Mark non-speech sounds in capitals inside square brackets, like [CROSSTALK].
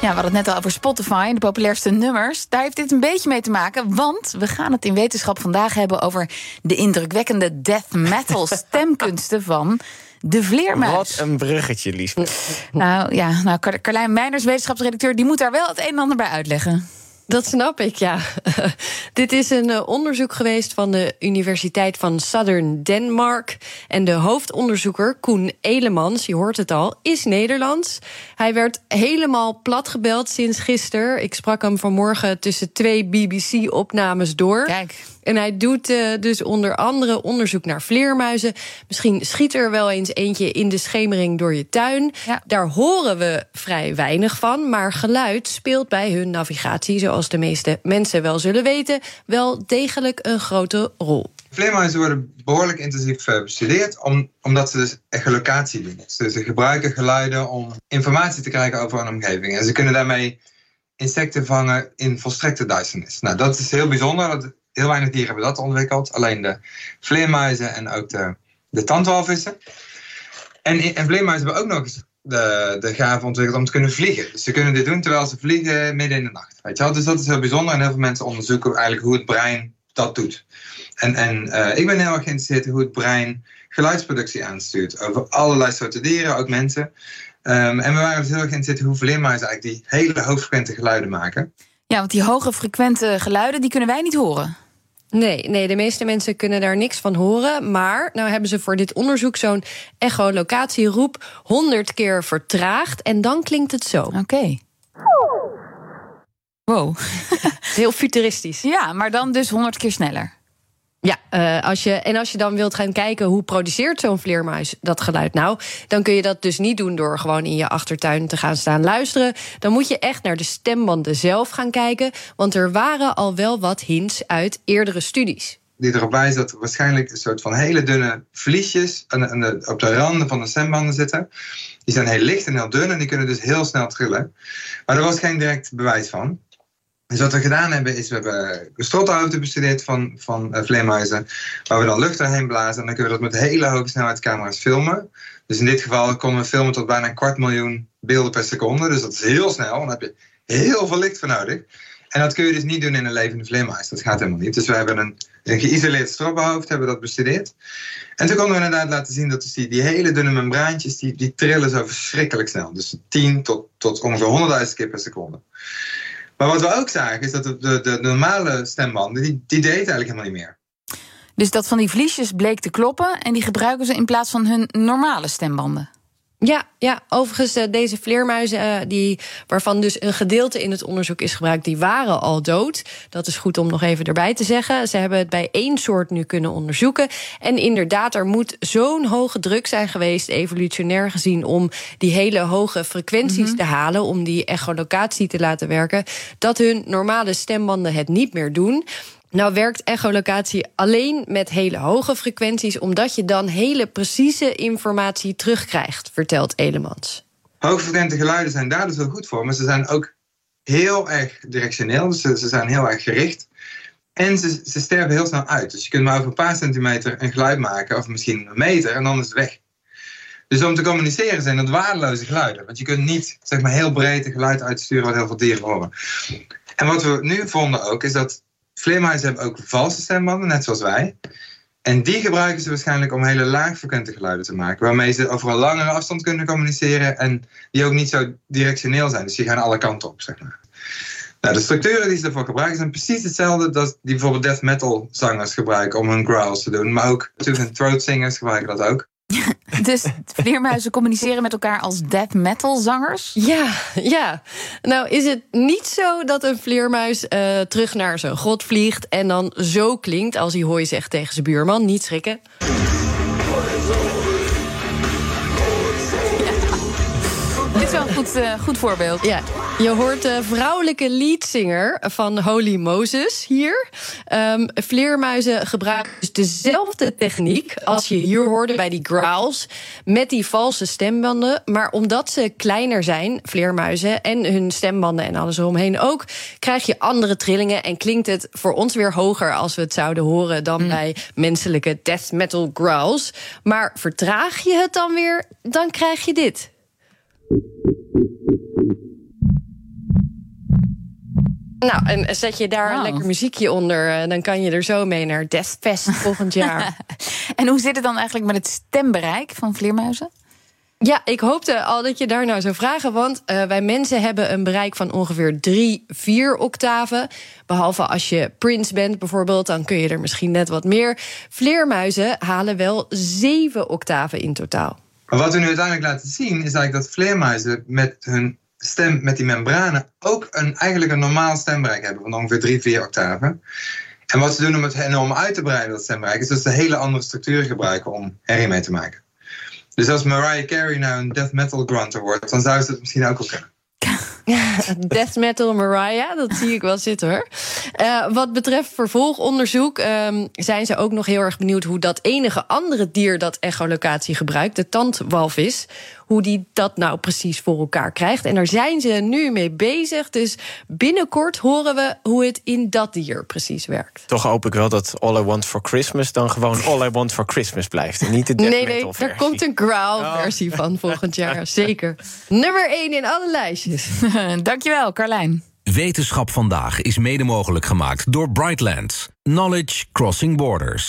Ja, we hadden het net al over Spotify, de populairste nummers. Daar heeft dit een beetje mee te maken, want we gaan het in wetenschap vandaag hebben over de indrukwekkende death metal [LAUGHS] stemkunsten van de vleermuis. Wat een bruggetje, Lies. Nou ja, nou, Carlijn Meiners, wetenschapsredacteur, die moet daar wel het een en ander bij uitleggen. Dat snap ik, ja. [LAUGHS] Dit is een eh, onderzoek geweest van de Universiteit van Southern Denmark. En de hoofdonderzoeker, Koen Elemans, je hoort het al, is Nederlands. Hij werd helemaal platgebeld sinds gisteren. Ik sprak hem vanmorgen tussen twee BBC-opnames door. Kijk. En hij doet uh, dus onder andere onderzoek naar vleermuizen. Misschien schiet er wel eens eentje in de schemering door je tuin. Ja. Daar horen we vrij weinig van. Maar geluid speelt bij hun navigatie, zoals de meeste mensen wel zullen weten, wel degelijk een grote rol. Vleermuizen worden behoorlijk intensief bestudeerd, om, omdat ze dus echolocatie doen. Ze gebruiken geluiden om informatie te krijgen over een omgeving. En ze kunnen daarmee insecten vangen in volstrekte duisternis. Nou, dat is heel bijzonder. Heel weinig dieren hebben dat ontwikkeld. Alleen de vleermuizen en ook de, de tandwalvissen. En, en vleermuizen hebben ook nog eens de, de gave ontwikkeld om te kunnen vliegen. Dus ze kunnen dit doen terwijl ze vliegen midden in de nacht. Weet je wel? Dus dat is heel bijzonder. En heel veel mensen onderzoeken eigenlijk hoe het brein dat doet. En, en uh, ik ben heel erg geïnteresseerd in hoe het brein geluidsproductie aanstuurt. Over allerlei soorten dieren, ook mensen. Um, en we waren dus heel erg geïnteresseerd hoe vleermuizen eigenlijk die hele hoogfrequente geluiden maken. Ja, want die hoge frequente geluiden, die kunnen wij niet horen. Nee, nee, de meeste mensen kunnen daar niks van horen. Maar nou hebben ze voor dit onderzoek zo'n echolocatieroep 100 keer vertraagd. En dan klinkt het zo. Oké. Okay. Wow. [LAUGHS] Heel futuristisch. Ja, maar dan dus 100 keer sneller. Ja, uh, als je, en als je dan wilt gaan kijken hoe produceert zo'n vleermuis dat geluid nou, dan kun je dat dus niet doen door gewoon in je achtertuin te gaan staan luisteren. Dan moet je echt naar de stembanden zelf gaan kijken, want er waren al wel wat hints uit eerdere studies. Die erop wijzen dat waarschijnlijk een soort van hele dunne vliesjes aan aan de, op de randen van de stembanden zitten. Die zijn heel licht en heel dun en die kunnen dus heel snel trillen. Maar er was geen direct bewijs van. Dus wat we gedaan hebben, is we hebben strothoofden bestudeerd van, van uh, vleermuizen, waar we dan lucht erheen blazen. En dan kunnen we dat met hele hoge snelheidscamera's filmen. Dus in dit geval konden we filmen tot bijna een kwart miljoen beelden per seconde. Dus dat is heel snel. Dan heb je heel veel licht voor nodig. En dat kun je dus niet doen in een levende vleermuis. Dat gaat helemaal niet. Dus we hebben een, een geïsoleerd stroppenhoofd hebben dat bestudeerd. En toen konden we inderdaad laten zien dat dus die, die hele dunne membraantjes, die, die trillen zo verschrikkelijk snel. Dus 10 tot, tot ongeveer 100.000 keer per seconde. Maar wat we ook zagen is dat de, de, de normale stembanden, die, die deed eigenlijk helemaal niet meer. Dus dat van die vliesjes bleek te kloppen en die gebruiken ze in plaats van hun normale stembanden. Ja, ja, overigens, uh, deze vleermuizen, uh, die, waarvan dus een gedeelte in het onderzoek is gebruikt, die waren al dood. Dat is goed om nog even erbij te zeggen. Ze hebben het bij één soort nu kunnen onderzoeken. En inderdaad, er moet zo'n hoge druk zijn geweest, evolutionair gezien, om die hele hoge frequenties mm -hmm. te halen, om die echolocatie te laten werken, dat hun normale stembanden het niet meer doen. Nou werkt echolocatie alleen met hele hoge frequenties, omdat je dan hele precieze informatie terugkrijgt, vertelt Elemans. Hoogfrequente geluiden zijn daar dus heel goed voor, maar ze zijn ook heel erg directioneel, dus ze, ze zijn heel erg gericht. En ze, ze sterven heel snel uit. Dus je kunt maar over een paar centimeter een geluid maken, of misschien een meter, en dan is het weg. Dus om te communiceren zijn dat waardeloze geluiden. Want je kunt niet zeg maar, heel breed een geluid uitsturen wat heel veel dieren horen. En wat we nu vonden ook, is dat Vleermuizen hebben ook valse stembanden, net zoals wij. En die gebruiken ze waarschijnlijk om hele laagfrequente geluiden te maken. Waarmee ze over een langere afstand kunnen communiceren. En die ook niet zo directioneel zijn. Dus die gaan alle kanten op, zeg maar. Nou, de structuren die ze ervoor gebruiken zijn precies hetzelfde als die bijvoorbeeld death metal zangers gebruiken om hun growls te doen. Maar ook natuurlijk throat singers gebruiken dat ook. [LAUGHS] dus vleermuizen communiceren met elkaar als death metal zangers? Ja, ja. Nou is het niet zo dat een vleermuis uh, terug naar zijn grot vliegt en dan zo klinkt als hij hooi zegt tegen zijn buurman. Niet schrikken. Is wel een goed, uh, goed voorbeeld. Ja, je hoort de vrouwelijke leadzanger van Holy Moses hier. Um, vleermuizen gebruiken dus dezelfde techniek als je hier hoorde bij die growls. Met die valse stembanden. Maar omdat ze kleiner zijn, vleermuizen, en hun stembanden en alles eromheen ook, krijg je andere trillingen en klinkt het voor ons weer hoger als we het zouden horen dan mm. bij menselijke death metal growls. Maar vertraag je het dan weer, dan krijg je dit. Nou, en zet je daar Wow. een lekker muziekje onder... eh, dan kan je er zo mee naar Deathfest volgend jaar. [LAUGHS] En hoe zit het dan eigenlijk met het stembereik van vleermuizen? Ja, ik hoopte al dat je daar nou zou vragen. Want eh, wij mensen hebben een bereik van ongeveer drie, vier octaven. Behalve als je Prince bent bijvoorbeeld, dan kun je er misschien net wat meer. Vleermuizen halen wel zeven octaven in totaal. Maar wat we nu uiteindelijk laten zien, is eigenlijk dat vleermuizen met hun stem, met die membranen, ook een, eigenlijk een normaal stembereik hebben van ongeveer drie, vier octaven. En wat ze doen om het enorm uit te breiden, dat stembereik, is dat ze hele andere structuur gebruiken om herrie mee te maken. Dus als Mariah Carey nou een death metal grunter wordt, dan zou ze het misschien ook wel kunnen. [LAUGHS] Death Metal Mariah, dat zie ik wel zitten hoor. Eh, wat betreft vervolgonderzoek ehm, zijn ze ook nog heel erg benieuwd hoe dat enige andere dier dat echolocatie gebruikt, de tandwalvis, hoe die dat nou precies voor elkaar krijgt. En daar zijn ze nu mee bezig. Dus binnenkort horen we hoe het in dat dier precies werkt. Toch hoop ik wel dat All I Want for Christmas dan gewoon [LAUGHS] All I Want for Christmas blijft. En niet de death Nee, nee, metal versie. komt een growl-versie van volgend jaar. [LAUGHS] Zeker. Nummer 1 in alle lijstjes. [LAUGHS] Dankjewel, Carlijn. Wetenschap vandaag is mede mogelijk gemaakt door Brightlands. Knowledge Crossing Borders.